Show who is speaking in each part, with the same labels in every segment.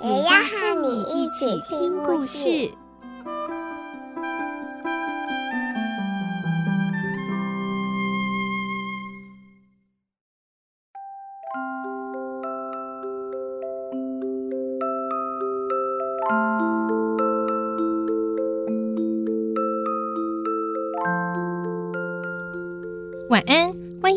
Speaker 1: 也要和你一起听故事。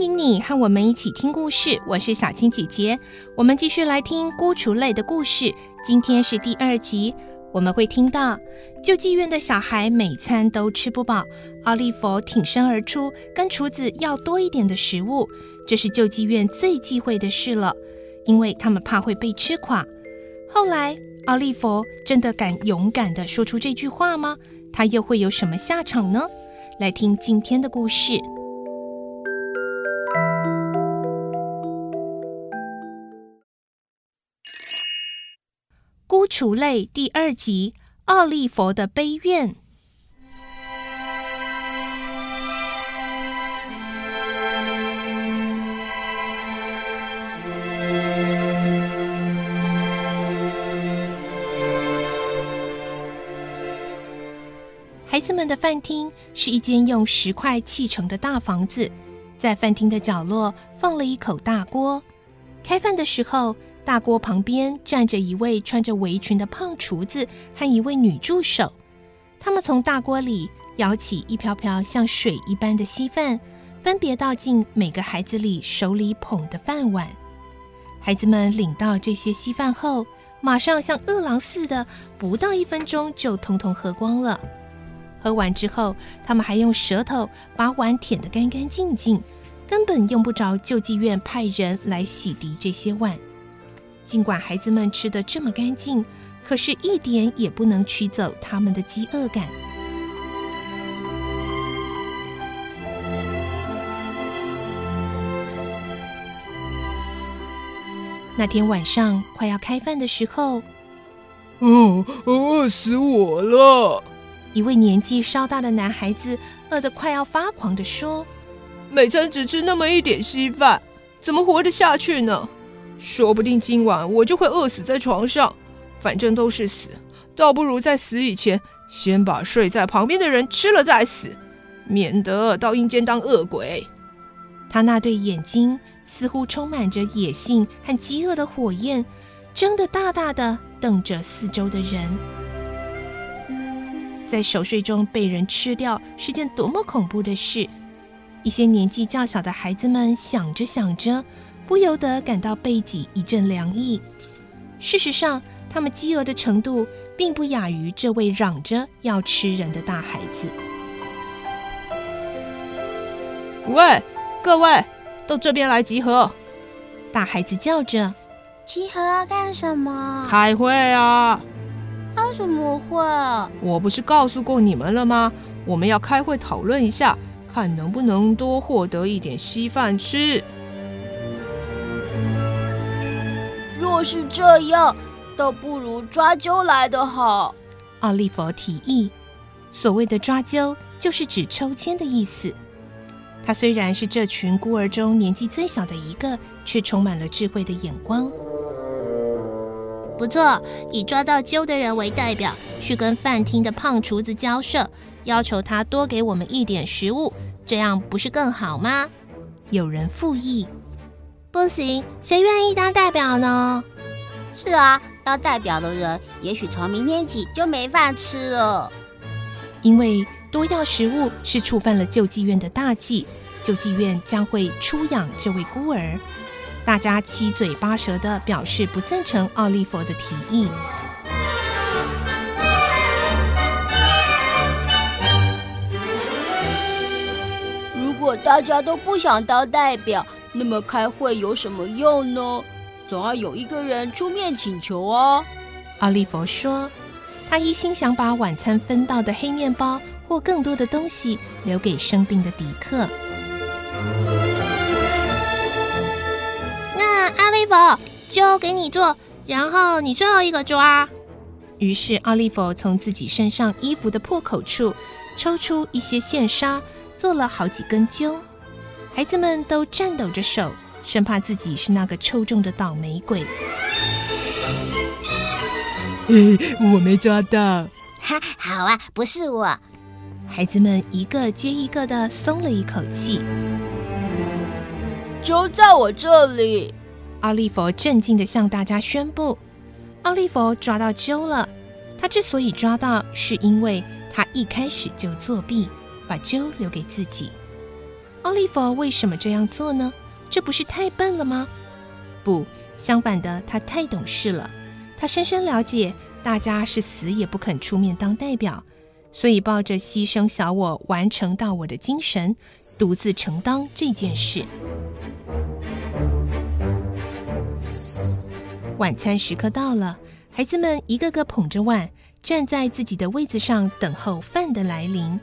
Speaker 2: 欢迎你和我们一起听故事。我是小青姐姐，我们继续来听《孤雏泪》的故事。今天是第二集，我们会听到救济院的小孩每餐都吃不饱，奥利弗挺身而出，跟厨子要多一点的食物。这是救济院最忌讳的事了，因为他们怕会被吃垮。后来，奥利弗真的敢勇敢地说出这句话吗？他又会有什么下场呢？来听今天的故事。《楚类》第二集《奥利佛的悲怨》。孩子们的饭厅是一间用石块砌成的大房子，在饭厅的角落放了一口大锅。开饭的时候，大锅旁边站着一位穿着围裙的胖厨子和一位女助手，他们从大锅里舀起一瓢瓢像水一般的稀饭，分别倒进每个孩子里手里捧的饭碗。孩子们领到这些稀饭后，马上像饿狼似的，不到一分钟就通通喝光了。喝完之后，他们还用舌头把碗舔得干干净净，根本用不着救济院派人来洗涤这些碗。尽管孩子们吃得这么干净，可是一点也不能驱走他们的饥饿感。那天晚上快要开饭的时候，
Speaker 3: 哦，饿死我了！
Speaker 2: 一位年纪稍大的男孩子饿得快要发狂的说：“
Speaker 3: 每餐只吃那么一点稀饭，怎么活得下去呢？”说不定今晚我就会饿死在床上，反正都是死，倒不如在死以前先把睡在旁边的人吃了再死，免得到阴间当恶鬼。
Speaker 2: 他那对眼睛似乎充满着野性和饥饿的火焰，睁得大大的，瞪着四周的人。在熟睡中被人吃掉是件多么恐怖的事！一些年纪较小的孩子们想着想着。不由得感到背脊一阵凉意。事实上，他们饥饿的程度并不亚于这位嚷着要吃人的大孩子。
Speaker 3: 喂，各位，到这边来集合！
Speaker 2: 大孩子叫着：“
Speaker 1: 集合要干什么？
Speaker 3: 开会啊！
Speaker 1: 开什么会？
Speaker 3: 我不是告诉过你们了吗？我们要开会讨论一下，看能不能多获得一点稀饭吃。”
Speaker 4: 是这样，倒不如抓阄来得好。
Speaker 2: 奥利弗提议。所谓的抓阄，就是指抽签的意思。他虽然是这群孤儿中年纪最小的一个，却充满了智慧的眼光。
Speaker 5: 不错，以抓到阄的人为代表，去跟饭厅的胖厨子交涉，要求他多给我们一点食物，这样不是更好吗？
Speaker 2: 有人附议。
Speaker 5: 不行，谁愿意当代表呢？
Speaker 6: 是啊，当代表的人也许从明天起就没饭吃了。
Speaker 2: 因为多要食物是触犯了救济院的大忌，救济院将会出养这位孤儿。大家七嘴八舌的表示不赞成奥利弗的提议。
Speaker 4: 如果大家都不想当代表，那么开会有什么用呢？总要有一个人出面请求哦！
Speaker 2: 奥利弗说：“他一心想把晚餐分到的黑面包或更多的东西留给生病的迪克。”
Speaker 5: 那奥利弗，就给你做，然后你最后一个抓。
Speaker 2: 于是奥利弗从自己身上衣服的破口处抽出一些线纱，做了好几根揪。孩子们都颤抖着手，生怕自己是那个抽中的倒霉鬼。
Speaker 3: 我没抓到。
Speaker 6: 哈，好啊，不是我。
Speaker 2: 孩子们一个接一个的松了一口气。
Speaker 4: 就在我这里。
Speaker 2: 奥利弗镇静的向大家宣布：“奥利弗抓到揪了。他之所以抓到，是因为他一开始就作弊，把揪留给自己。奥利弗为什么这样做呢？这不是太笨了吗？不，相反的，他太懂事了。他深深了解，大家是死也不肯出面当代表，所以抱着牺牲小我完成大我的精神，独自承担这件事。”晚餐时刻到了，孩子们一个个捧着碗，站在自己的位子上等候饭的来临。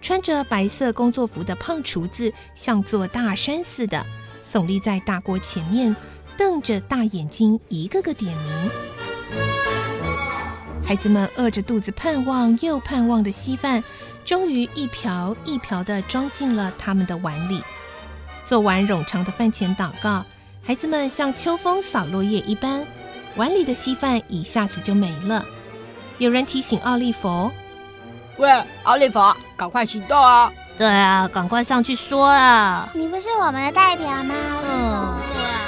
Speaker 2: 穿着白色工作服的胖厨子像座大山似的耸立在大锅前面，瞪着大眼睛，一个个点名。孩子们饿着肚子，盼望又盼望的稀饭，终于一瓢一瓢地装进了他们的碗里。做完冗长的饭前祷告。孩子们像秋风扫落叶一般，碗里的稀饭一下子就没了。有人提醒奥利弗：“
Speaker 4: 喂，奥利弗，赶快行动啊！”“
Speaker 5: 对啊，赶快上去说啊！”“
Speaker 1: 你不是我们的代表吗？”“
Speaker 5: 嗯，对啊。”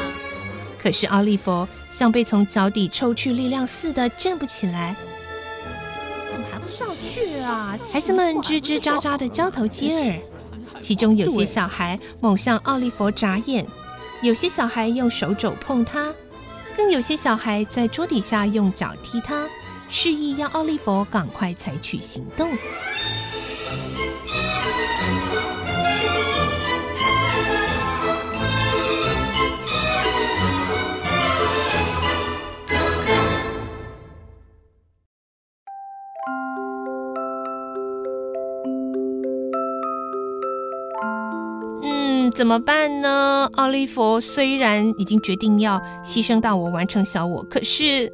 Speaker 2: 可是奥利弗像被从脚底抽去力量似的站不起来。
Speaker 5: 怎么还不上去啊？
Speaker 2: 孩子们吱吱喳喳的交头接耳，其中有些小孩猛向奥利弗眨眼。有些小孩用手肘碰他，更有些小孩在桌底下用脚踢他，示意要奥利弗赶快采取行动。怎么办呢？奥利弗虽然已经决定要牺牲大我完成小我，可是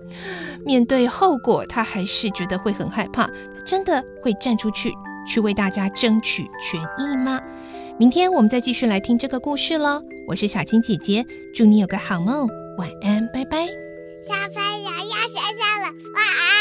Speaker 2: 面对后果，他还是觉得会很害怕。真的会站出去去为大家争取权益吗？明天我们再继续来听这个故事喽。我是小青姐姐，祝你有个好梦，晚安，拜拜。
Speaker 1: 小朋友要睡觉了，晚安。